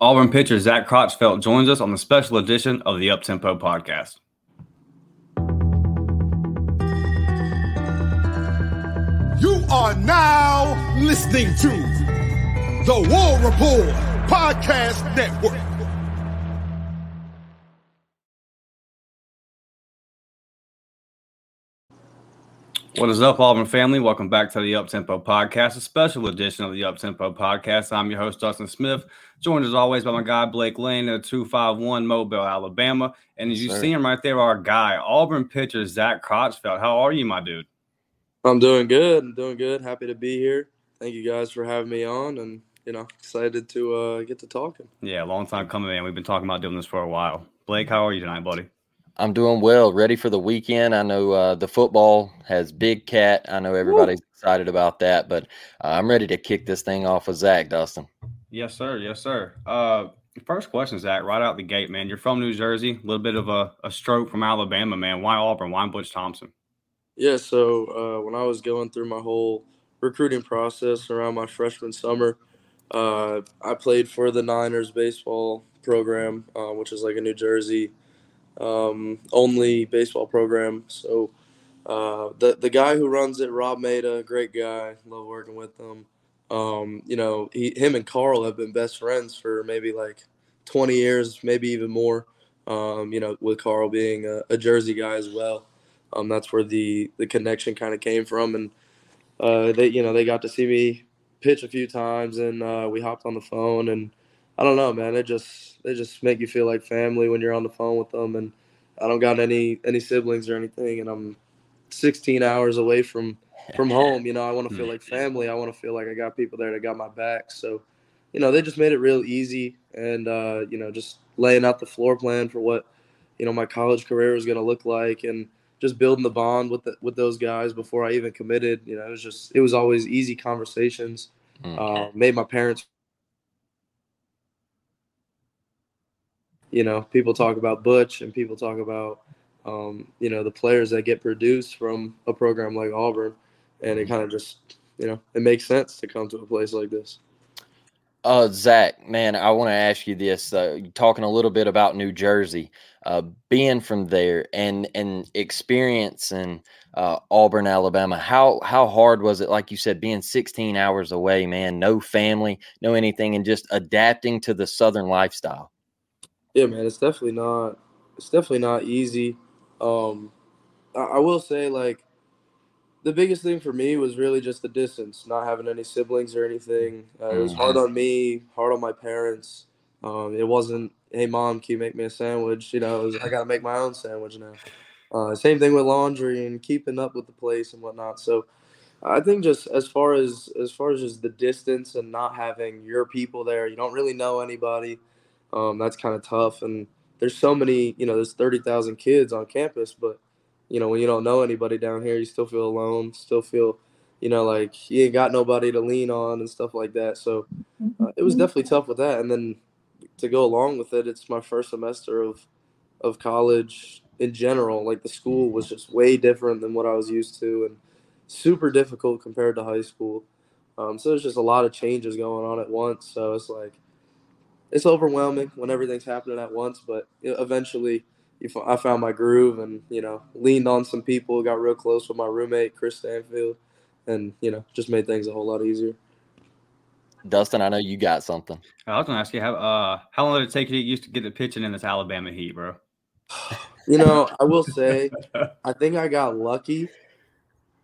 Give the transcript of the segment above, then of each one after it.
Auburn pitcher Zach Crotchfelt joins us on the special edition of the Uptempo podcast. You are now listening to the War Report Podcast Network. What is up, Auburn family? Welcome back to the Uptempo podcast, a special edition of the Uptempo podcast. I'm your host, Dustin Smith, joined as always by my guy, Blake Lane at 251 Mobile, Alabama. And as you see him right there, our guy, Auburn pitcher Zach Crotchfelt. How are you, my dude? I'm doing good. I'm doing good. Happy to be here. Thank you guys for having me on and, you know, excited to uh, get to talking. Yeah, long time coming, man. We've been talking about doing this for a while. Blake, how are you tonight, buddy? I'm doing well, ready for the weekend. I know uh, the football has Big Cat. I know everybody's Woo. excited about that, but uh, I'm ready to kick this thing off with Zach Dustin. Yes, sir. Yes, sir. Uh, first question, Zach, right out the gate, man. You're from New Jersey, a little bit of a, a stroke from Alabama, man. Why Auburn? Why Butch Thompson? Yeah, so uh, when I was going through my whole recruiting process around my freshman summer, uh, I played for the Niners baseball program, uh, which is like a New Jersey – um, only baseball program. So uh, the the guy who runs it, Rob Maida, great guy. Love working with him. Um, you know, he, him and Carl have been best friends for maybe like 20 years, maybe even more. Um, you know, with Carl being a, a Jersey guy as well. Um, that's where the the connection kind of came from, and uh, they you know they got to see me pitch a few times, and uh, we hopped on the phone and I don't know, man. They just they just make you feel like family when you're on the phone with them. And I don't got any any siblings or anything, and I'm 16 hours away from from home. You know, I want to feel like family. I want to feel like I got people there that got my back. So, you know, they just made it real easy, and uh, you know, just laying out the floor plan for what you know my college career was going to look like, and just building the bond with the, with those guys before I even committed. You know, it was just it was always easy conversations. Mm-hmm. Uh, made my parents you know, people talk about Butch and people talk about, um, you know, the players that get produced from a program like Auburn, and it kind of just, you know, it makes sense to come to a place like this. Uh, Zach, man, I want to ask you this. Uh, talking a little bit about New Jersey, uh, being from there and and experiencing uh, Auburn, Alabama. How how hard was it? Like you said, being 16 hours away, man, no family, no anything, and just adapting to the Southern lifestyle. Yeah, man, it's definitely not. It's definitely not easy. Um, I, I will say, like, the biggest thing for me was really just the distance, not having any siblings or anything. Uh, it was hard mm-hmm. on me, hard on my parents. Um, it wasn't, hey mom, can you make me a sandwich? You know, was, I got to make my own sandwich now. Uh, same thing with laundry and keeping up with the place and whatnot. So, I think just as far as as far as just the distance and not having your people there, you don't really know anybody. Um, that's kind of tough. And there's so many, you know, there's 30,000 kids on campus, but, you know, when you don't know anybody down here, you still feel alone, still feel, you know, like you ain't got nobody to lean on and stuff like that. So uh, it was definitely tough with that. And then to go along with it, it's my first semester of, of college in general. Like the school was just way different than what I was used to and super difficult compared to high school. Um, so there's just a lot of changes going on at once. So it's like, it's overwhelming when everything's happening at once, but eventually I found my groove and, you know, leaned on some people, got real close with my roommate, Chris Stanfield, and, you know, just made things a whole lot easier. Dustin, I know you got something. I was going to ask you, how, uh, how long did it take you to used to get the pitching in this Alabama heat, bro? You know, I will say, I think I got lucky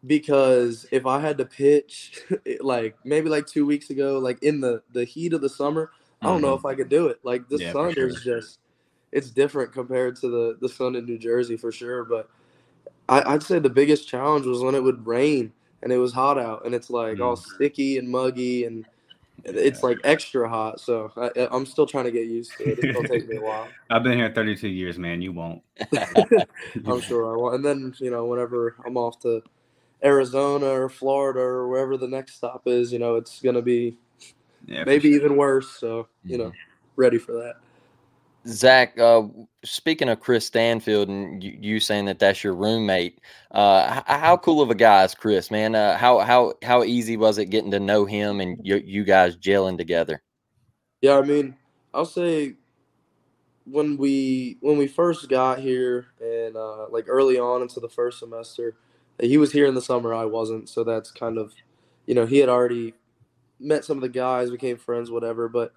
because if I had to pitch, like maybe like two weeks ago, like in the the heat of the summer – I don't know mm-hmm. if I could do it. Like the yeah, sun sure. is just it's different compared to the the sun in New Jersey for sure. But I, would say the biggest challenge was when it would rain and it was hot out and it's like mm. all sticky and muggy and It's like extra hot, so I, I'm still trying to get used to it. It'll take me a while. I've been here 32 years, man. You won't. I'm sure I won't. And then you know, whenever I'm off to Arizona or Florida or wherever the next stop is, you know, it's gonna be Yeah, maybe sure. even worse. So you know, ready for that. Zach, uh, speaking of Chris Stanfield and you, you saying that that's your roommate, uh, h- how cool of a guy is Chris, man? Uh, how how how easy was it getting to know him and you, you guys gelling together? Yeah, I mean, I'll say when we when we first got here and uh, like early on into the first semester, he was here in the summer. I wasn't, so that's kind of, you know, he had already met some of the guys, became friends, whatever. But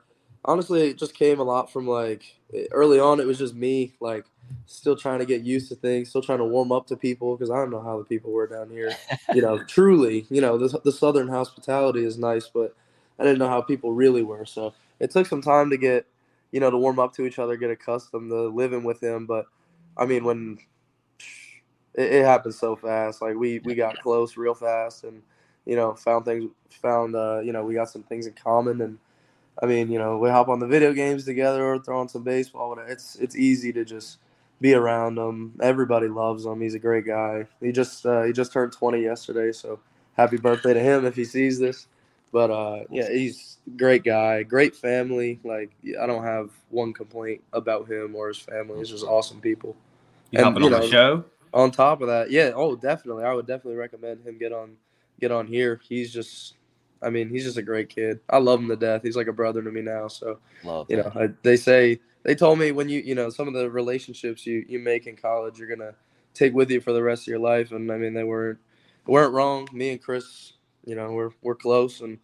honestly, it just came a lot from like early on. It was just me, like still trying to get used to things, still trying to warm up to people because I don't know how the people were down here. You know, truly, you know, the the southern hospitality is nice, but I didn't know how people really were. So it took some time to get, you know, to warm up to each other, get accustomed to living with them. But I mean, when it, it happened so fast, like we we got close real fast, and you know, found things, found uh, you know, we got some things in common, and I mean, you know, we hop on the video games together or throwing some baseball. whatever. It's it's easy to just be around him. Everybody loves him. He's a great guy. He just uh, he just turned 20 yesterday, so happy birthday to him if he sees this. But uh, yeah, he's a great guy, great family. Like I don't have one complaint about him or his family. It's just awesome people. You and, hopping you on the show? On top of that, yeah, oh definitely, I would definitely recommend him get on get on here. He's just, I mean, he's just a great kid. I love him to death. He's like a brother to me now. So Love you know. I, they say they told me when you you know some of the relationships you you make in college, you're gonna take with you for the rest of your life. And I mean, they weren't weren't wrong. Me and Chris, you know, we're we're close, and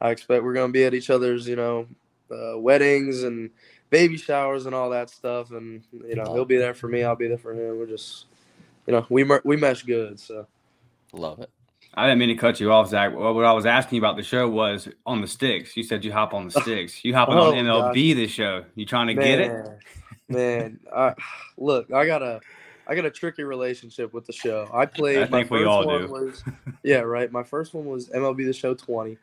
I expect we're gonna be at each other's, you know, uh, weddings and baby showers and all that stuff. And you know, he'll be there for me. I'll be there for him. We're just, you know, we mer- we mesh good. So Love it. I didn't mean to cut you off, Zach. What what I was asking you about the show was on the sticks. You said you hop on the sticks. You hopping Oh, on MLB this show. You trying to get it? man. I, look, I got a, I got a tricky relationship with the show. I played. I my think we first all one do. Was, yeah, right. My first one was MLB The Show 20,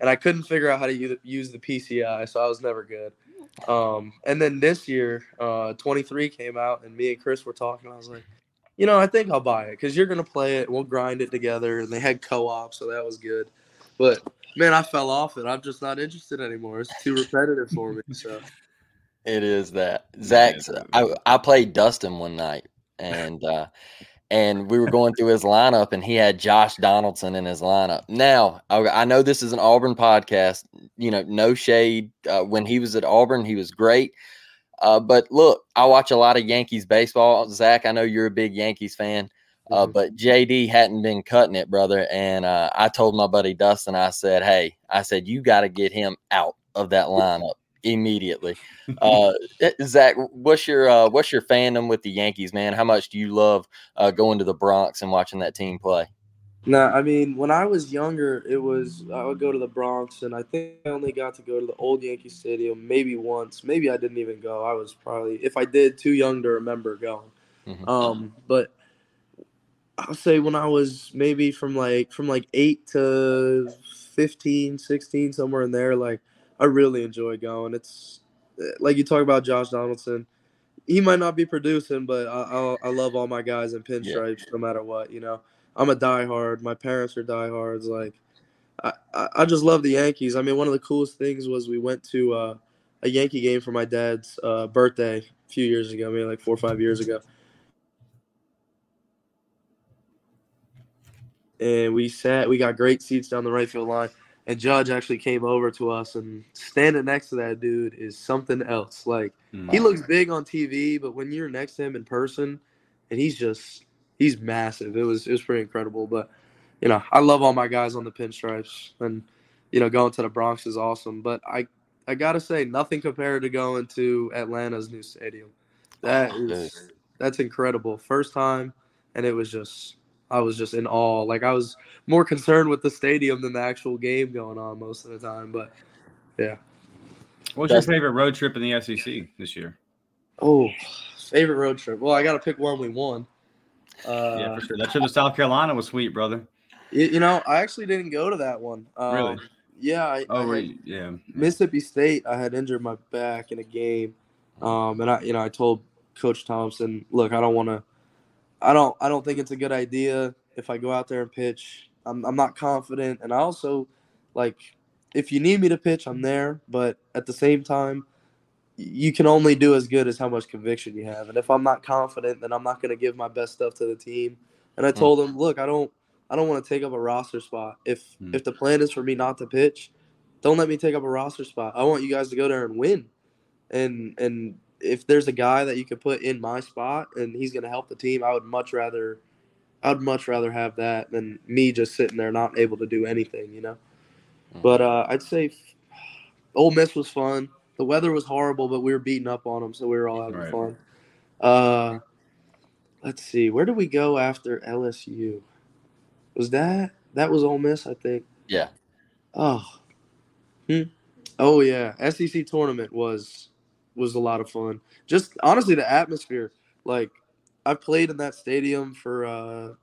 and I couldn't figure out how to use, use the PCI, so I was never good. Um, and then this year, uh, 23 came out, and me and Chris were talking. I was like, you know, I think I'll buy it because you're gonna play it. We'll grind it together, and they had co-op, so that was good. But man, I fell off it. I'm just not interested anymore. It's too repetitive for me. So. It is that Zach's. Yeah. I I played Dustin one night, and uh, and we were going through his lineup, and he had Josh Donaldson in his lineup. Now I, I know this is an Auburn podcast. You know, no shade. Uh, when he was at Auburn, he was great. Uh, but look, I watch a lot of Yankees baseball. Zach, I know you're a big Yankees fan. Uh, Mhm. but JD hadn't been cutting it, brother. And uh, I told my buddy Dustin, I said, "Hey, I said you got to get him out of that lineup immediately." Uh, Zach, what's your uh, what's your fandom with the Yankees, man? How much do you love uh, going to the Bronx and watching that team play? No, I mean when I was younger, it was I would go to the Bronx, and I think I only got to go to the old Yankee Stadium maybe once. Maybe I didn't even go. I was probably, if I did, too young to remember going. Mhm. Um, but I'll say when I was maybe from like from like eight to 15, 16, somewhere in there, like I really enjoy going. It's like you talk about Josh Donaldson. He might not be producing, but I, I, I love all my guys in pinstripes, no matter what. You know, I'm a diehard. My parents are diehards. Like, I, I, just love the Yankees. I mean, one of the coolest things was we went to uh, a Yankee game for my dad's uh, birthday a few years ago, maybe like four or five years ago. And we sat, we got great seats down the right field line. And Judge actually came over to us, and standing next to that dude is something else. Like, he looks big on TV, but when you're next to him in person, and he's just he's massive. It was it was pretty incredible. But you know, I love all my guys on the pinstripes, and you know, going to the Bronx is awesome. But I I gotta say, nothing compared to going to Atlanta's new stadium. That Oh, is that's incredible. First time, and it was just I was just in awe. Like I was more concerned with the stadium than the actual game going on most of the time. But yeah. What's your favorite road trip in the SEC this year? Oh, favorite road trip. Well, I got to pick one we won. Uh, yeah, for sure. That trip to South Carolina was sweet, brother. you, you know, I actually didn't go to that one. Um, Really? Yeah, I, Oh, I were yeah. Mississippi State, I had injured my back in a game, um, and I, you know, I told Coach Thompson, look, I don't want to, I don't, I don't think it's a good idea if I go out there and pitch. I'm, I'm not confident, and I also, like, if you need me to pitch, I'm there, but at the same time, you can only do as good as how much conviction you have, and if I'm not confident, then I'm not going to give my best stuff to the team. And I Hmm. told him, look, I don't, I don't want to take up a roster spot. If Hmm. if the plan is for me not to pitch, don't let me take up a roster spot. I want you guys to go there and win. And and if there's a guy that you could put in my spot and he's going to help the team, I would much rather I would much rather have that than me just sitting there not able to do anything, you know. But uh, I'd say Ole Miss was fun. The weather was horrible, but we were beating up on them, so we were all having Right. fun. Uh, let's see, where did we go after LSU? Was that that was Ole Miss? I think. Yeah. Oh. Hmm. Oh yeah, SEC tournament was was a lot of fun. Just honestly, the atmosphere. Like, I played in that stadium for uh,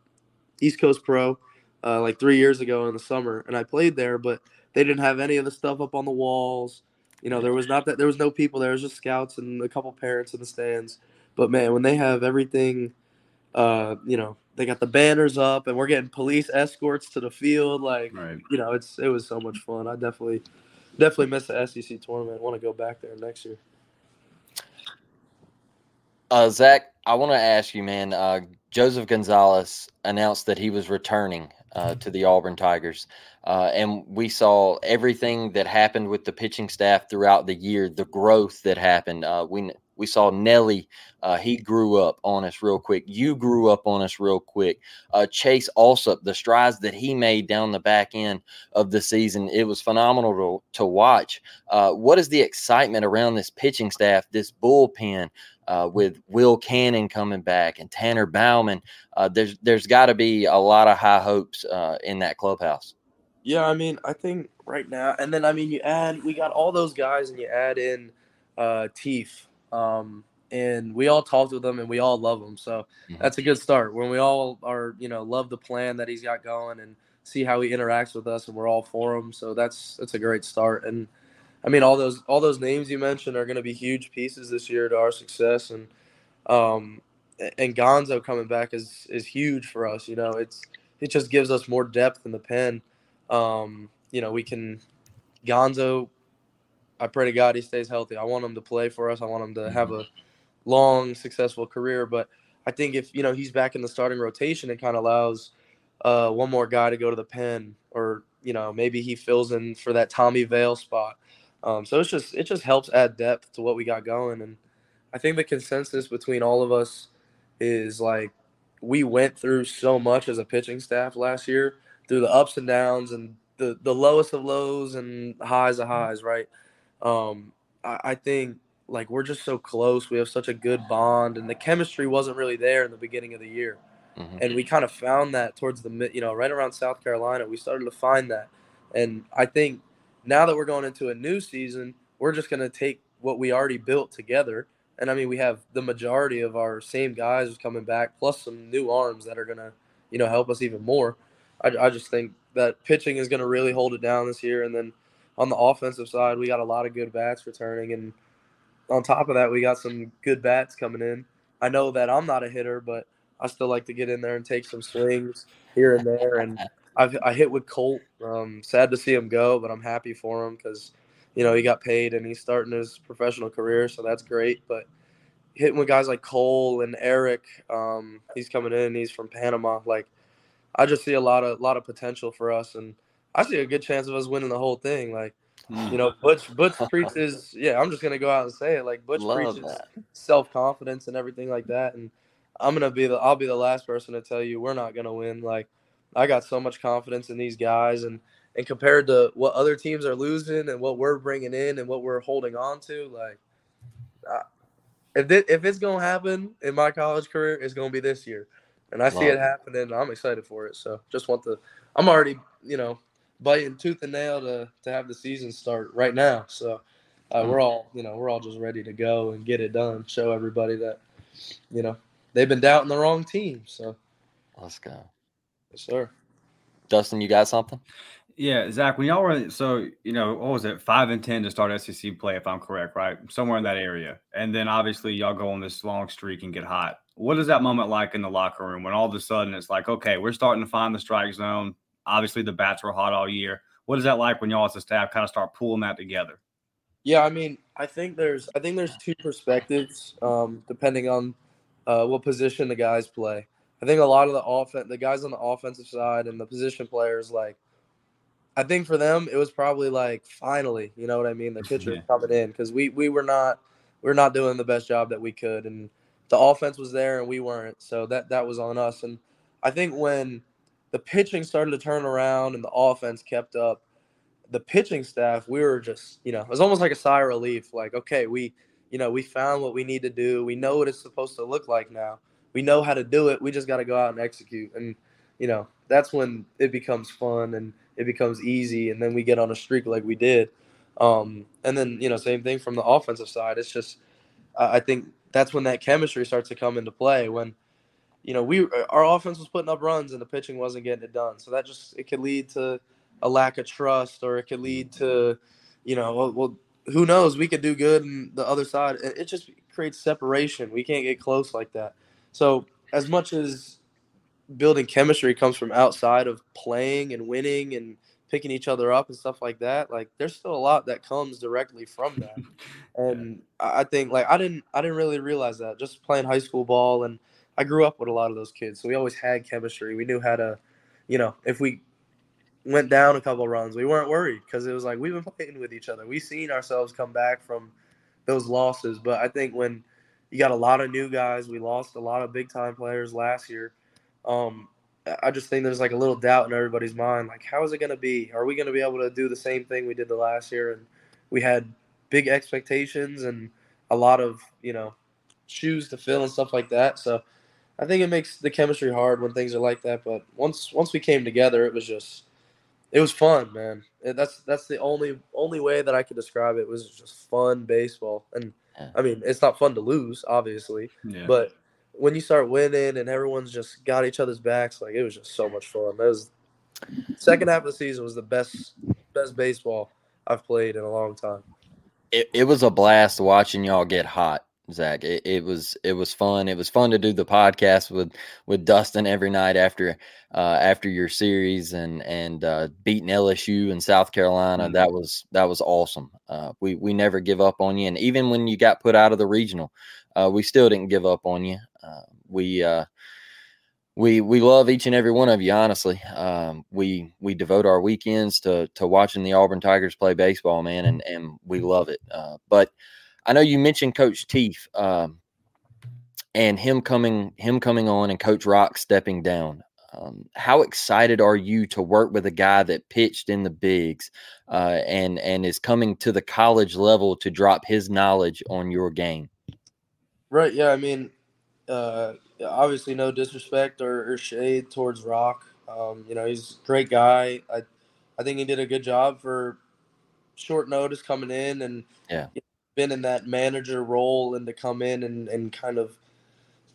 East Coast Pro, uh, like three years ago in the summer, and I played there, but they didn't have any of the stuff up on the walls. You know, there was not that there was no people there. It was just scouts and a couple parents in the stands. But man, when they have everything, uh, you know, they got the banners up, and we're getting police escorts to the field. Like, Right. you know, it's it was so much fun. I definitely, definitely miss the SEC tournament. I want to go back there next year. Uh, Zach, I want to ask you, man. Uh, Joseph Gonzalez announced that he was returning uh, to the Auburn Tigers, uh, and we saw everything that happened with the pitching staff throughout the year, the growth that happened. Uh, we we saw Nelly; uh, he grew up on us real quick. You grew up on us real quick. Uh, Chase Allsup, the strides that he made down the back end of the season, it was phenomenal to, to watch. Uh, what is the excitement around this pitching staff, this bullpen? Uh, with Will Cannon coming back and Tanner Bauman. Uh, there's there's got to be a lot of high hopes uh, in that clubhouse. Yeah, I mean, I think right now, and then I mean, you add we got all those guys, and you add in uh, Teef, um, and we all talked with them, and we all love them. So Mhm. that's a good start. When we all are, you know, love the plan that he's got going, and see how he interacts with us, and we're all for him. So that's that's a great start. And I mean, all those all those names you mentioned are going to be huge pieces this year to our success, and um, and Gonzo coming back is is huge for us. You know, it's it just gives us more depth in the pen. Um, you know, we can Gonzo. I pray to God he stays healthy. I want him to play for us. I want him to have a long, successful career. But I think if you know he's back in the starting rotation, it kind of allows uh, one more guy to go to the pen, or you know maybe he fills in for that Tommy Vail spot. Um, so it's just it just helps add depth to what we got going, and I think the consensus between all of us is like we went through so much as a pitching staff last year through the ups and downs and the the lowest of lows and highs of highs, right? Um, I, I think like we're just so close. We have such a good bond, and the chemistry wasn't really there in the beginning of the year, Mhm. and we kind of found that towards the mid, you know, right around South Carolina. We started to find that, and I think now that we're going into a new season, we're just gonna take what we already built together. And I mean, we have the majority of our same guys coming back, plus some new arms that are gonna, you know, help us even more. I, I just think that pitching is gonna really hold it down this year, and then on the offensive side, we got a lot of good bats returning, and on top of that, we got some good bats coming in. I know that I'm not a hitter, but I still like to get in there and take some swings here and there. And I've, I hit with Colt. Um, sad to see him go, but I'm happy for him because, you know, he got paid and he's starting his professional career, so that's great. But hitting with guys like Cole and Eric, um, he's coming in. He's from Panama. Like, I just see a lot of lot of potential for us, and I see a good chance of us winning the whole thing. Like, you know, Butch Butch preaches. Yeah, I'm just gonna go out and say it. Like Butch Love preaches self confidence and everything like that. And I'm gonna be the I'll be the last person to tell you we're not gonna win. Like I got so much confidence in these guys, and and compared to what other teams are losing and what we're bringing in and what we're holding on to, like. I, if, if it's gonna happen in my college career, it's gonna be this year, and I see it happening. and I'm excited for it. So just want the, I'm already, you know, biting tooth and nail to to have the season start right now. So uh, Mm. we're all, you know, we're all just ready to go and get it done. Show everybody that, you know, they've been doubting the wrong team. So Let's go. Yes, sir. Dustin, you got something? Yeah, Zach, when y'all were so you know, what was it, five and ten to start SEC play, if I'm correct, right? Somewhere in that area. And then obviously y'all go on this long streak and get hot. What is that moment like in the locker room when all of a sudden it's like, okay, we're starting to find the strike zone. Obviously the bats were hot all year. What is that like when y'all as a staff kind of start pulling that together? Yeah, I mean, I think there's I think there's two perspectives, um, depending on uh, what position the guys play. I think a lot of the offense, the guys on the offensive side and the position players, like I think for them, it was probably like finally, you know what I mean? The pitcher yeah. coming in because we we were not we are not doing the best job that we could, and the offense was there and we weren't. So that that was on us. And I think when the pitching started to turn around and the offense kept up, the pitching staff we were just you know it was almost like a sigh of relief. Like okay, we you know we found what we need to do. We know what it's supposed to look like now. We know how to do it. We just got to go out and execute. And you know that's when it becomes fun and it becomes easy, and then we get on a streak like we did. Um, and then you know, same thing from the offensive side. It's just I think that's when that chemistry starts to come into play. When you know we our offense was putting up runs and the pitching wasn't getting it done, so that just it could lead to a lack of trust, or it could lead to you know well, well who knows we could do good and the other side it, it just creates separation. We can't get close like that. So as much as building chemistry comes from outside of playing and winning and picking each other up and stuff like that like there's still a lot that comes directly from that. And i think like i didn't i didn't really realize that just playing high school ball and i grew up with a lot of those kids so we always had chemistry. We knew how to you know if we went down a couple runs we weren't worried because it was like we've been playing with each other. We've seen ourselves come back from those losses but i think when you got a lot of new guys we lost a lot of big time players last year um, I just think there's like a little doubt in everybody's mind. Like, how is it going to be? Are we going to be able to do the same thing we did the last year? And we had big expectations and a lot of, you know, shoes to fill and stuff like that. So I think it makes the chemistry hard when things are like that. But once once we came together, it was just it was fun, man. That's that's the only only way that I could describe it. it was just fun baseball. And I mean, it's not fun to lose, obviously, yeah. but when you start winning and everyone's just got each other's backs, like it was just so much fun. That was second half of the season was the best best baseball I've played in a long time. It, it was a blast watching y'all get hot, Zach. It, it was it was fun. It was fun to do the podcast with with Dustin every night after uh, after your series and and uh, beating LSU and South Carolina. Mm-hmm. That was that was awesome. Uh, we we never give up on you, and even when you got put out of the regional, uh, we still didn't give up on you. Uh, we uh, we we love each and every one of you. Honestly, um, we we devote our weekends to to watching the Auburn Tigers play baseball, man, and and we love it. Uh, but I know you mentioned Coach Teef um, and him coming him coming on and Coach Rock stepping down. Um, how excited are you to work with a guy that pitched in the bigs uh, and and is coming to the college level to drop his knowledge on your game? Right. Yeah. I mean, uh, obviously no disrespect or, or shade towards Rock. Um, you know, he's a great guy. I, I think he did a good job for short notice coming in and yeah, been in that manager role and to come in and, and kind of,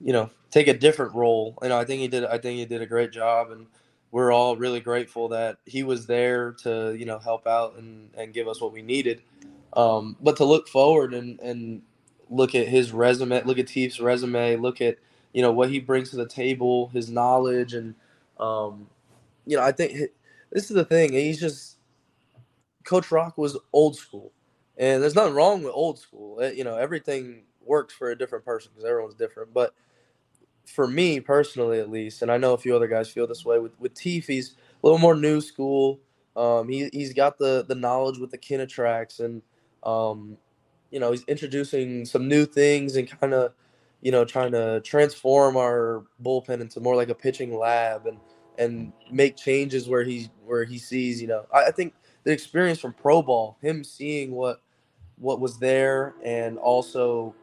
you know, take a different role. You know, I think he did. I think he did a great job, and we're all really grateful that he was there to you know help out and and give us what we needed. Um, but to look forward and and look at his resume, look at Teef's resume, look at you know what he brings to the table, his knowledge, and um, you know I think this is the thing. He's just Coach Rock was old school, and there's nothing wrong with old school. It, you know everything works for a different person because everyone's different. But for me personally, at least, and I know a few other guys feel this way with with Teef, he's a little more new school. Um, he he's got the the knowledge with the KinaTrax and um, you know, he's introducing some new things and kind of, you know, trying to transform our bullpen into more like a pitching lab and and make changes where he where he sees, you know, I, I think the experience from pro ball, him seeing what what was there and also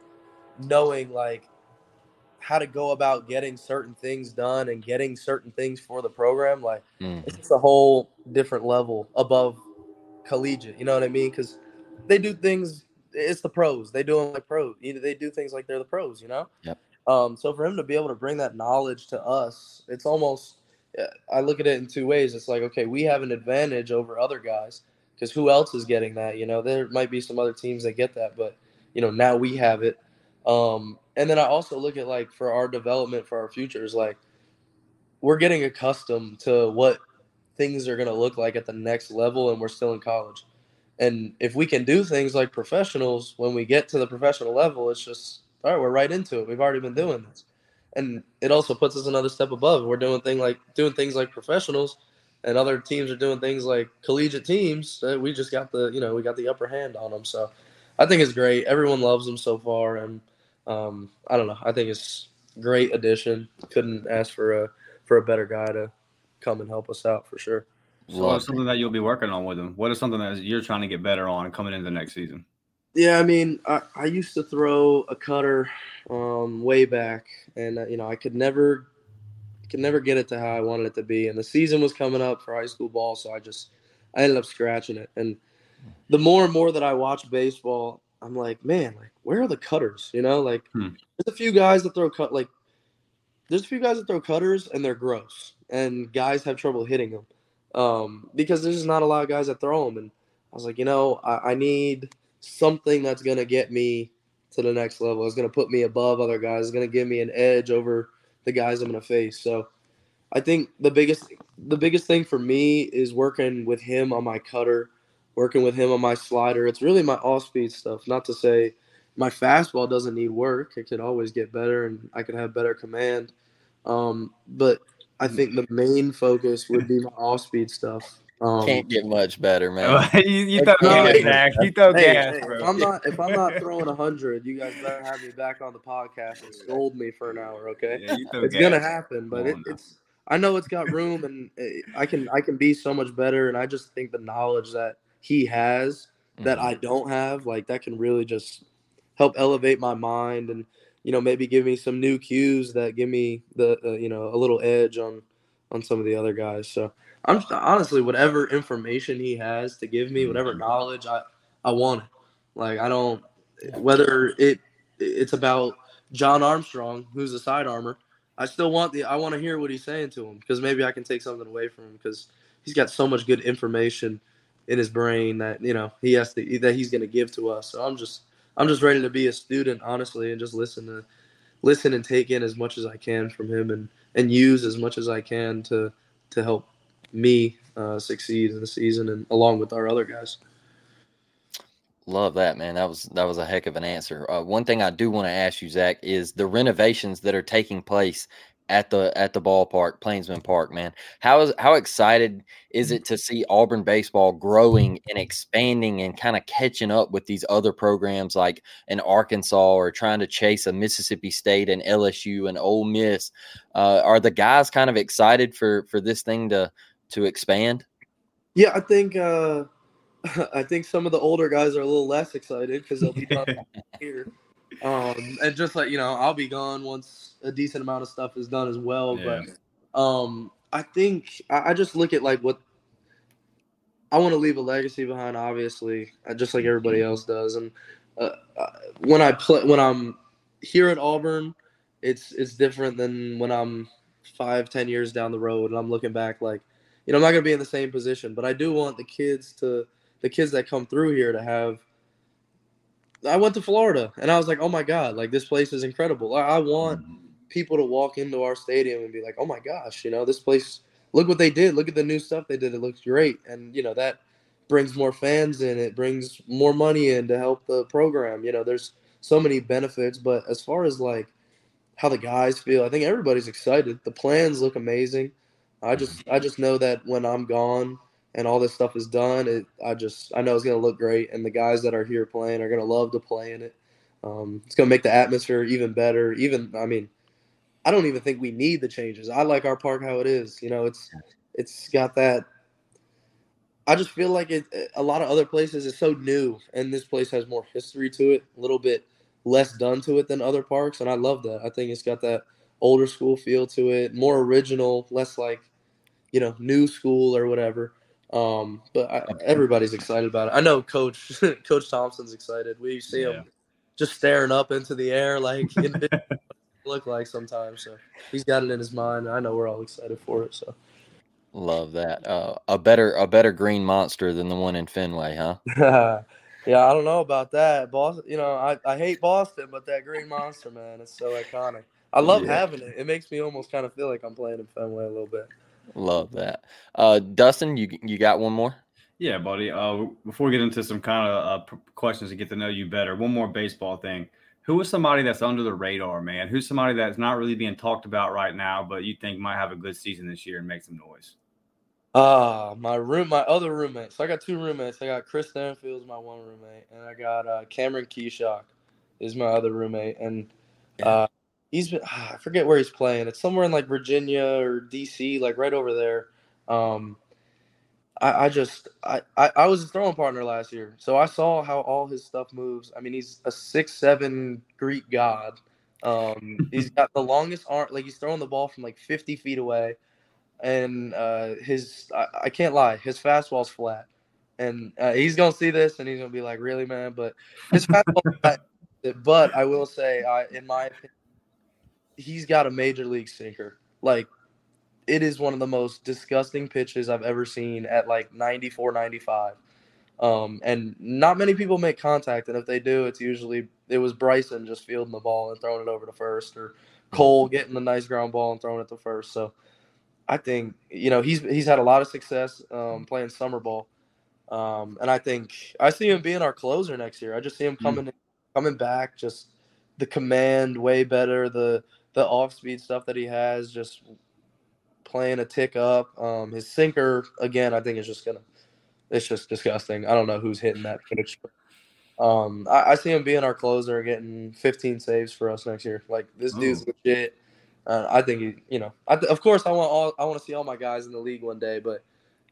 knowing like how to go about getting certain things done and getting certain things for the program like mm. it's just a whole different level above collegiate you know what i mean because they do things it's the pros. They do them like pros. They do things like they're the pros, you know. Yep. Um, so for him to be able to bring that knowledge to us, it's almost I look at it in two ways. It's like, okay, we have an advantage over other guys because who else is getting that? You know, there might be some other teams that get that, but you know, now we have it. Um, and then I also look at like for our development for our futures, like we're getting accustomed to what things are going to look like at the next level, and we're still in college. And if we can do things like professionals, when we get to the professional level, it's just all right. We're right into it. We've already been doing this, and it also puts us another step above. We're doing thing like doing things like professionals, and other teams are doing things like collegiate teams. we just got the you know we got the upper hand on them. So I think it's great. Everyone loves them so far, and um, I don't know. I think it's great addition. Couldn't ask for a for a better guy to come and help us out for sure. So what's something that you'll be working on with him? What is something that you're trying to get better on coming into the next season? Yeah, I mean, I, I used to throw a cutter um, way back, and uh, you know, I could never could never get it to how I wanted it to be. And the season was coming up for high school ball, so I just I ended up scratching it. And the more and more that I watch baseball, I'm like, man, like where are the cutters? You know, like hmm. there's a few guys that throw cut like there's a few guys that throw cutters and they're gross, and guys have trouble hitting them um, because there's just not a lot of guys that throw them. And I was like, you know, I, I need something that's gonna get me to the next level. It's gonna put me above other guys. It's gonna give me an edge over the guys I'm gonna face. So I think the biggest the biggest thing for me is working with him on my cutter, working with him on my slider. It's really my off speed stuff. Not to say my fastball doesn't need work. It could always get better, and I could have better command. Um, but I think the main focus would be my off speed stuff. Um, Can't get much better, man. you, you throw gas, Zach. You throw hey, gas, hey, bro. If I'm not if I'm not throwing hundred, you guys better have me back on the podcast and scold me for an hour, okay? Yeah, it's gas. gonna happen, but it, it's I know it's got room, and I can I can be so much better. And I just think the knowledge that he has that mm-hmm. I don't have, like that, can really just help elevate my mind and you know maybe give me some new cues that give me the uh, you know a little edge on on some of the other guys. So I'm honestly whatever information he has to give me, whatever mm-hmm. knowledge I I want it. Like I don't whether it it's about John Armstrong, who's a side armor. I still want the I want to hear what he's saying to him because maybe I can take something away from him because he's got so much good information in his brain that you know he has to that he's going to give to us. So I'm just I'm just ready to be a student, honestly, and just listen to listen and take in as much as I can from him and and use as much as I can to to help me uh, succeed in the season and along with our other guys. Love that, man. That was that was a heck of an answer. Uh, one thing I do want to ask you, Zach, is the renovations that are taking place at the at the ballpark, Plainsman Park, man. How is how excited is it to see Auburn baseball growing and expanding and kind of catching up with these other programs like in Arkansas or trying to chase a Mississippi State and LSU and Ole Miss? Uh, are the guys kind of excited for for this thing to to expand? Yeah, I think uh, I think some of the older guys are a little less excited because they'll be here. Um, and just like you know, I'll be gone once a decent amount of stuff is done as well. Yeah. But um, I think I, I, just look at like what I want to leave a legacy behind. Obviously, uh, just like everybody else does. And uh, uh, when I play, when I'm here at Auburn, it's it's different than when I'm five, ten years down the road and I'm looking back like, you know, I'm not gonna be in the same position. But I do want the kids to the kids that come through here to have I went to Florida and I was like, oh my God, like this place is incredible. I, I want mm-hmm. people to walk into our stadium and be like, oh my gosh, you know, this place, look what they did. Look at the new stuff they did. It looks great. And, you know, that brings more fans in. It brings more money in to help the program. You know, there's so many benefits. But as far as like how the guys feel, I think everybody's excited. The plans look amazing. I just, I just know that when I'm gone, and all this stuff is done, it I just I know it's gonna look great, and the guys that are here playing are gonna love to play in it. Um, it's gonna make the atmosphere even better. Even I mean, I don't even think we need the changes. I like our park how it is. You know, it's it's got that. I just feel like it. A lot of other places is so new, and this place has more history to it, a little bit less done to it than other parks, and I love that. I think it's got that older school feel to it, more original, less like you know new school or whatever. Um, but I, everybody's excited about it. I know Coach Coach Thompson's excited. We see yeah. him just staring up into the air like look like sometimes. So he's got it in his mind. I know we're all excited for it. So Love that. Uh, a better a better green monster than the one in Fenway, huh? yeah, I don't know about that. Boston, you know, I, I hate Boston, but that green monster, man, it's so iconic. I love Yeah. having it. It makes me almost kind of feel like I'm playing in Fenway a little bit. Love that. Uh, Dustin, you you got one more? Yeah, buddy. Uh, before we get into some kind of uh, p- questions to get to know you better, one more baseball thing. Who is somebody that's under the radar, man? Who's somebody that's not really being talked about right now, but you think might have a good season this year and make some noise? Ah, my room, my other roommates. So I got two roommates. I got Chris Stanfield's my one roommate, and I got uh, Cameron Keshock is my other roommate, and uh, he's been I forget where he's playing. It's somewhere in like Virginia or DC, like right over there. Um, I, I just I, I I was his throwing partner last year, so I saw how all his stuff moves. I mean, he's a six seven Greek god. Um, he's got the longest arm, like he's throwing the ball from like fifty feet away and uh, his I, I can't lie, his fastball's flat, and uh, he's gonna see this and he's gonna be like, "Really, man?" But his fastball's flat. But I will say, I in my opinion, he's got a major league sinker. Like, it is one of the most disgusting pitches I've ever seen at like 94, 95. Um, and not many people make contact, and if they do, it's usually it was Bryson just fielding the ball and throwing it over to first, or Cole getting a nice ground ball and throwing it to first. So I think you know he's he's had a lot of success um, playing summer ball, um, and I think I see him being our closer next year. I just see him coming coming back, just the command way better, the the off speed stuff that he has, just playing a tick up. Um, his sinker again, I think is just gonna it's just disgusting. I don't know who's hitting that pitch. Um, I, I see him being our closer, getting 15 saves for us next year. Like this dude's legit. Uh, I think he, you know, I of course I want all I want to see all my guys in the league one day, but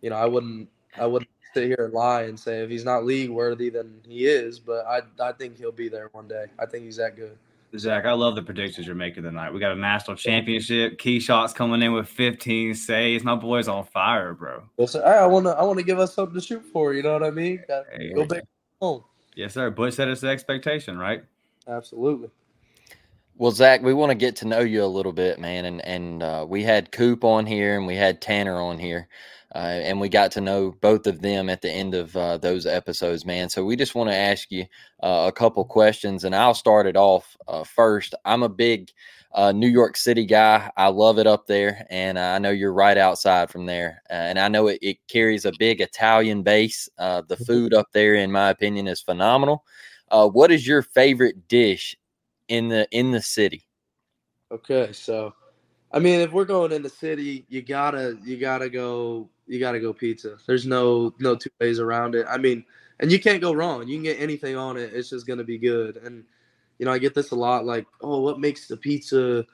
you know I wouldn't I wouldn't sit here and lie and say if he's not league worthy then he is, but I I think he'll be there one day. I think he's that good. Zach, I love the predictions you're making tonight. We got a national championship. Keshock's coming in with 15 saves. My boy's on fire, bro. Well, so, I want to I want to give us something to shoot for. You know what I mean? Got- Hey, Go back home. Yes, sir. Butch said it's the expectation, right? Absolutely. Well, Zach, we want to get to know you a little bit, man, and and uh, we had Coop on here and we had Tanner on here, uh, and we got to know both of them at the end of uh, those episodes, man. So we just want to ask you uh, a couple questions, and I'll start it off uh, first. I'm a big uh, New York City guy. I love it up there, and I know you're right outside from there, uh, and I know it, it carries a big Italian base. Uh, the food up there, in my opinion, is phenomenal. Uh, what is your favorite dish in the in the city? Okay, so I mean, if we're going in the city, you gotta you gotta go you gotta go pizza. There's no no two ways around it. I mean, and you can't go wrong. You can get anything on it. It's just gonna be good. And you know, I get this a lot. Like, oh, what makes the pizza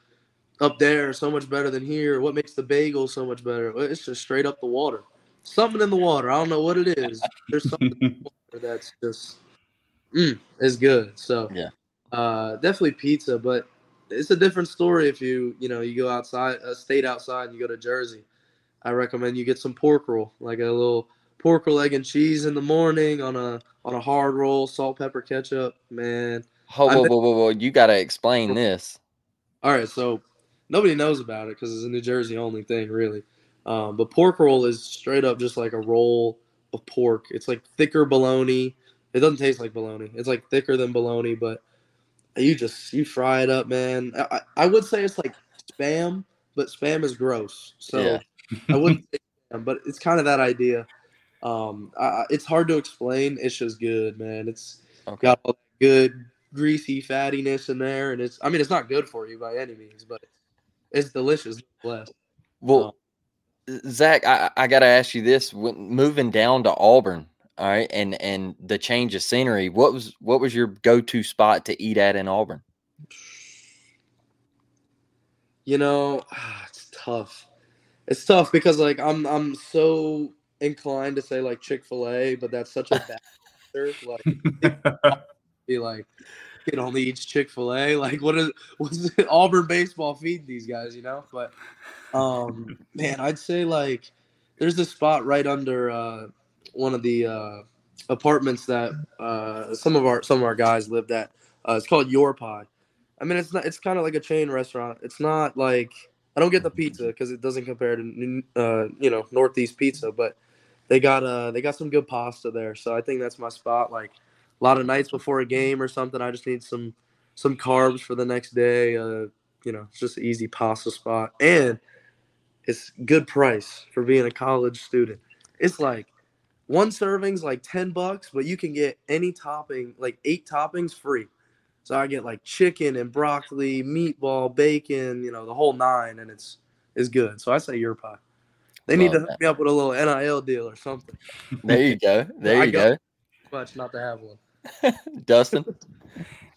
up there so much better than here? What makes the bagel so much better? It's just straight up the water. Something in the water. I don't know what it is. There's something in the water that's just mm, is good. So Yeah. uh, definitely pizza, but it's a different story if you you know you go outside a state outside and you go to Jersey. I recommend you get some pork roll, like a little pork roll, egg and cheese in the morning on a on a hard roll, salt, pepper, ketchup. Man, Whoa, whoa, whoa, whoa, whoa! You got to explain this. all right, so nobody knows about it because it's a New Jersey only thing, really. Um, but pork roll is straight up just like a roll of pork. It's like thicker bologna. It doesn't taste like bologna. It's like thicker than bologna, but you just you fry it up, man. I, I I would say it's like spam, but spam is gross. So Yeah. I wouldn't say spam, but it's kind of that idea. Um, I, it's hard to explain. It's just good, man. It's Okay. got all that good greasy fattiness in there, and it's I mean it's not good for you by any means, but it's delicious. nonetheless. Well, Zach, I, I got to ask you this: when moving down to Auburn, all right, and and the change of scenery, what was what was your go to spot to eat at in Auburn? You know, it's tough. It's tough because like I'm I'm so inclined to say like Chick Fil A, but that's such a bad answer. Like be like it only eats Chick Fil A. Like what is what's it, Auburn baseball feed these guys? You know, but um man, I'd say like there's this spot right under uh, one of the uh, apartments that uh, some of our some of our guys lived at. Uh, it's called Your Pie. I mean, it's not. It's kind of like a chain restaurant. It's not like I don't get the pizza because it doesn't compare to uh, you know Northeast pizza, but they got uh they got some good pasta there. So I think that's my spot. Like a lot of nights before a game or something, I just need some some carbs for the next day. Uh, you know, it's just an easy pasta spot, and it's good price for being a college student. It's like one serving's like ten bucks, but you can get any topping, like eight toppings free. So I get like chicken and broccoli, meatball, bacon, you know, the whole nine, and it's is good. So I say your pie. They need to hook me up with a little NIL deal or something. There you go. There you go. Much not to have one. Dustin.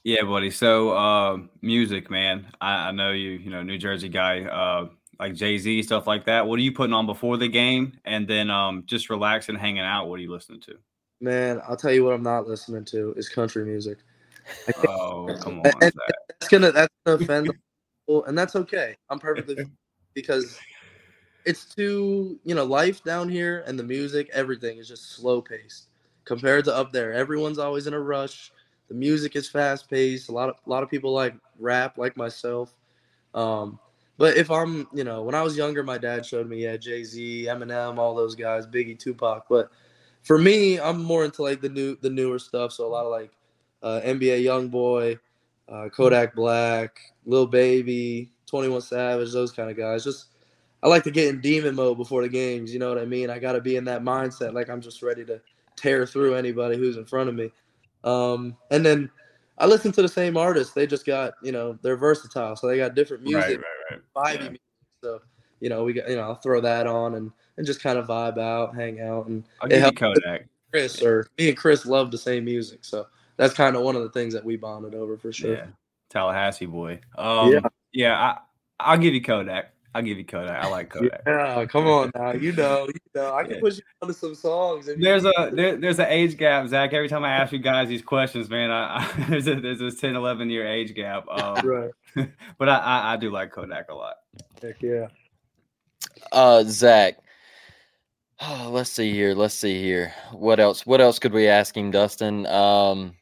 Yeah, buddy. So uh, music, man. I, I, know you. You know, New Jersey guy, uh, like Jay Z, stuff like that. What are you putting on before the game, and then um, just relaxing, hanging out? What are you listening to? Man, I'll tell you what I'm not listening to is country music. Oh, come on. And, that's gonna that's gonna offend people, and that's okay. I'm perfectly because it's too you know life down here and the music, everything is just slow paced compared to up there. Everyone's always in a rush. The music is fast paced. A lot of a lot of people like rap, like myself. Um, but if I'm, you know, when I was younger, my dad showed me, yeah, Jay Z, Eminem, all those guys, Biggie, Tupac. But for me, I'm more into like the new, the newer stuff. So a lot of like uh, NBA YoungBoy, uh, Kodak Black, Lil Baby, Twenty One Savage, those kind of guys. Just I like to get in demon mode before the games. You know what I mean? I got to be in that mindset, like I'm just ready to tear through anybody who's in front of me. Um, and then I listen to the same artists. They just got, you know, they're versatile, so they got different music, right, right, right. yeah. music. So, you know, we got, you know, I'll throw that on and and just kind of vibe out, hang out, and I'll give you Kodak. Chris or me and Chris love the same music, so that's kind of one of the things that we bonded over for sure. Yeah, Tallahassee boy. Um, yeah, yeah. I I'll give you Kodak. I'll give you Kodak. I like Kodak. Yeah, come on now. You know, you know. I can yeah. push you onto some songs. There's a there, there's an age gap, Zach. Every time I ask you guys these questions, man, I, I there's a there's a 10, 11 year age gap. Um, right. but I, I, I do like Kodak a lot. Heck yeah. Uh, Zach. Oh, let's see here. Let's see here. What else? What else could we ask him, Dustin? Um,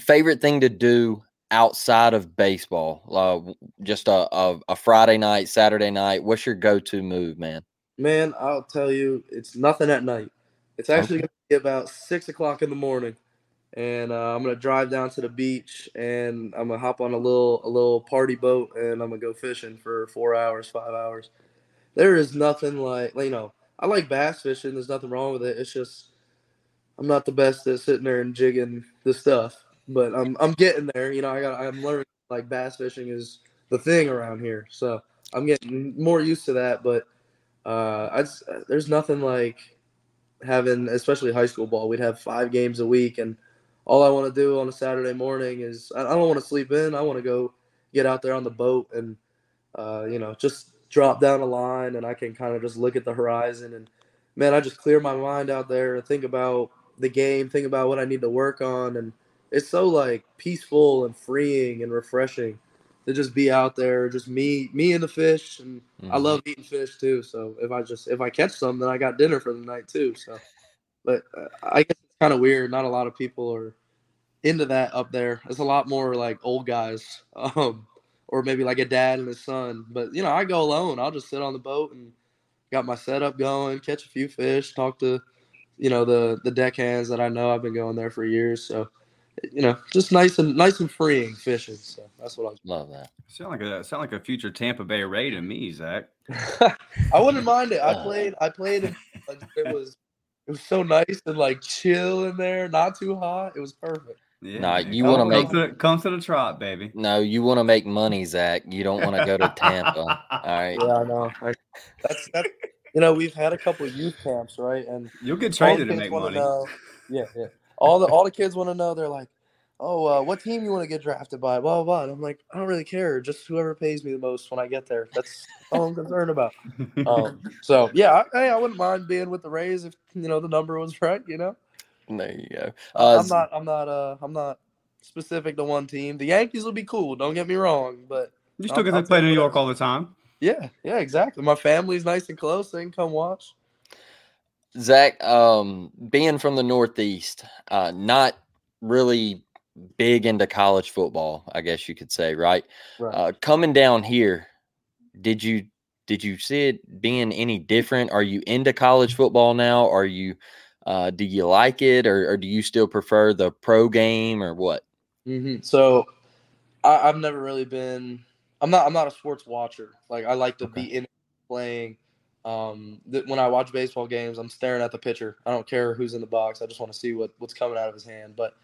favorite thing to do outside of baseball? Uh, just a, a, a Friday night, Saturday night. What's your go to move, man? Man, I'll tell you, it's nothing at night. It's actually okay. going to be about six o'clock in the morning, and uh, I'm going to drive down to the beach, and I'm going to hop on a little a little party boat, and I'm going to go fishing for four hours, five hours. There is nothing like you know. I like bass fishing. There's nothing wrong with it. It's just I'm not the best at sitting there and jigging the stuff but I'm I'm getting there. You know, I got I'm learning like bass fishing is the thing around here, so I'm getting more used to that. But uh, I just, there's nothing like having, especially high school ball. We'd have five games a week, and all I want to do on a Saturday morning is I don't want to sleep in. I want to go get out there on the boat and uh, you know just drop down a line, and I can kind of just look at the horizon and man, I just clear my mind out there and think about the game, think about what I need to work on, and it's so like peaceful and freeing and refreshing to just be out there, just me, me and the fish, and mm-hmm. I love eating fish too. So if I just if I catch some, then I got dinner for the night too. So, but uh, I guess it's kind of weird. Not a lot of people are into that up there. It's a lot more like old guys, um, or maybe like a dad and his son. But you know, I go alone. I'll just sit on the boat and got my setup going, catch a few fish, talk to you know the the deckhands that I know. I've been going there for years, so you know, just nice and nice and freeing fishing. So that's what I love that. Sound like a sound like a future Tampa Bay Ray to me, Zach. I wouldn't mind it. I uh. played. I played. It, it was it was so nice and like chill in there, not too hot. It was perfect. Yeah, no, you want to make to the, come to the trot, baby. No, you want to make money, Zach. You don't want to go to Tampa. All right. Yeah, I know. I, that's that's you know we've had a couple youth camps, right? And you'll get traded to make money. Know, yeah, yeah all the all the kids want to know. They're like, "Oh, uh, what team you want to get drafted by?" Blah blah. blah. And I'm like, I don't really care. Just whoever pays me the most when I get there. That's all I'm concerned about. Um, so yeah, I, I wouldn't mind being with the Rays if you know the number was right. You know. There you go. Uh, I'm not. I'm not. Uh, I'm not specific to one team. The Yankees will be cool. Don't get me wrong, but you still get to play New York all the time. Yeah, yeah, exactly. My family's nice and close. They can come watch. Zach, um, being from the Northeast, uh, not really big into college football, I guess you could say, right? right. Uh, coming down here, did you did you see it being any different? Are you into college football now? Are you uh, do you like it, or, or do you still prefer the pro game, or what? Mm-hmm. So, I, have never really been. I'm not. I'm not a sports watcher. Like I like to okay. be in playing. Um, th- when I watch baseball games, I'm staring at the pitcher. I don't care who's in the box. I just want to see what what's coming out of his hand. But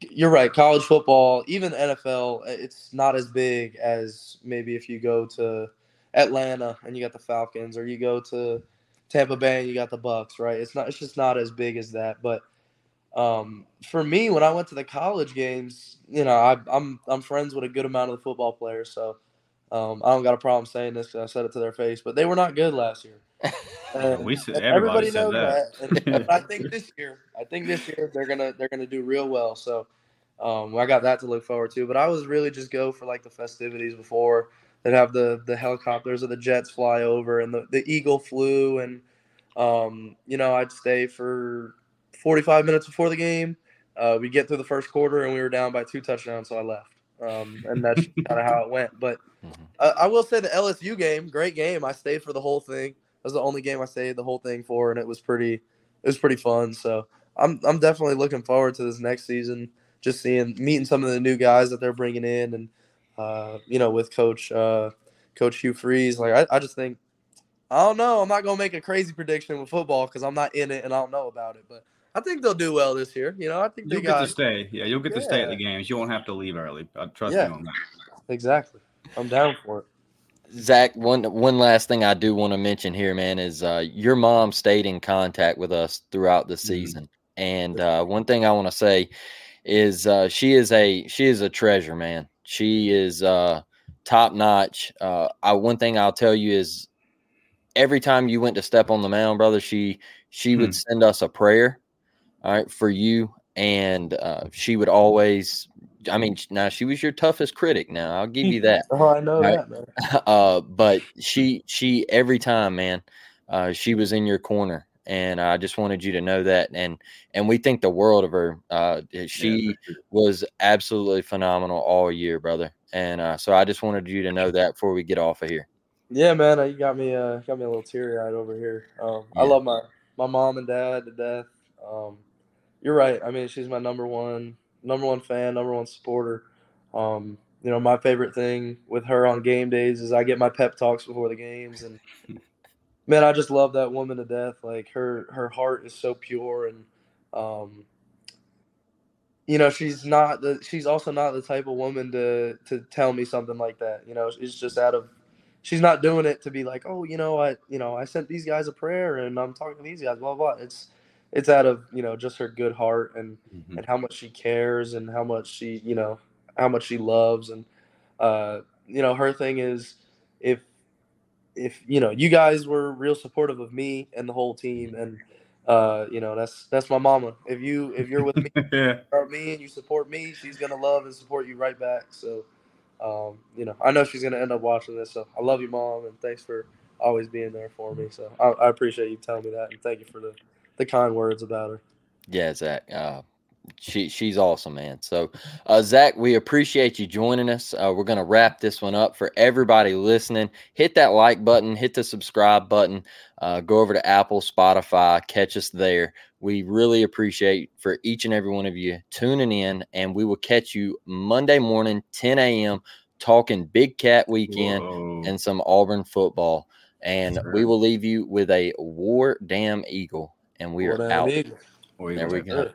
you're right. College football, even NFL, it's not as big as maybe if you go to Atlanta and you got the Falcons, or you go to Tampa Bay and you got the Bucks. Right? It's not. It's just not as big as that. But um, for me, when I went to the college games, you know, I, I'm I'm friends with a good amount of the football players, so um, I don't got a problem saying this because I said it to their face. But they were not good last year. And, we said, everybody, everybody knows that. that. And, I think this year, I think this year they're gonna they're gonna do real well. So um, I got that to look forward to. But I was really just go for like the festivities before. They'd have the the helicopters or the jets fly over, and the, the eagle flew, and um, you know I'd stay for 45 minutes before the game. Uh, we get through the first quarter, and we were down by two touchdowns, so I left. Um, and that's kind of how it went. But mm-hmm. uh, I will say the LSU game, great game. I stayed for the whole thing. That was the only game I stayed the whole thing for, and it was pretty, it was pretty fun. So I'm I'm definitely looking forward to this next season. Just seeing meeting some of the new guys that they're bringing in, and uh, you know, with Coach uh, Coach Hugh Freeze. Like I, I just think I don't know. I'm not gonna make a crazy prediction with football because I'm not in it and I don't know about it. But I think they'll do well this year. You know, I think you'll get to stay. Yeah, you'll get yeah. to stay at the games. You won't have to leave early. I trust yeah. me on that. Exactly. I'm down for it. Zach, one one last thing I do want to mention here, man, is uh, your mom stayed in contact with us throughout the mm-hmm. season, mm-hmm. and uh, one thing I want to say is uh, she is a she is a treasure, man. She is uh, top notch. Uh, I one thing I'll tell you is every time you went to step on the mound, brother, she she would hmm. send us a prayer all right, for you. And uh, she would always, I mean, now she was your toughest critic. Now I'll give you that. oh, I know right? that, man. Uh, but she, she every time, man, uh, she was in your corner, and I just wanted you to know that. And and we think the world of her. Uh, she yeah, was absolutely phenomenal all year, brother. And uh, so I just wanted you to know that before we get off of here. Yeah, man, you got me, uh, got me a little teary eyed over here. Um, yeah. I love my my mom and dad to death. Um, you're right. I mean, she's my number one, number one fan, number one supporter. Um, you know, my favorite thing with her on game days is I get my pep talks before the games, and man, I just love that woman to death. Like her, her heart is so pure, and um, you know, she's not the, she's also not the type of woman to to tell me something like that. You know, it's just out of she's not doing it to be like, oh, you know, I, you know, I sent these guys a prayer and I'm talking to these guys, blah blah. It's it's out of you know just her good heart and mm-hmm. and how much she cares and how much she you know how much she loves. And uh you know her thing is if if you know you guys were real supportive of me and the whole team and uh you know that's that's my mama. If you if you're with me yeah. me and you support me she's gonna love and support you right back. So um you know i know she's gonna end up watching this. So i love you mom and thanks for always being there for me. So i, I appreciate you telling me that and thank you for the the kind words about her. Yeah, Zach. Uh, she she's awesome, man. So, uh, Zach, we appreciate you joining us. Uh, we're gonna wrap this one up for everybody listening. Hit that like button, hit the subscribe button. Uh, go over to Apple, Spotify, catch us there. We really appreciate for each and every one of you tuning in, and we will catch you Monday morning, 10 a.m. Talking Big Cat Weekend Whoa. and some Auburn football. And we will leave you with a War Damn Eagle and we are out. There we go.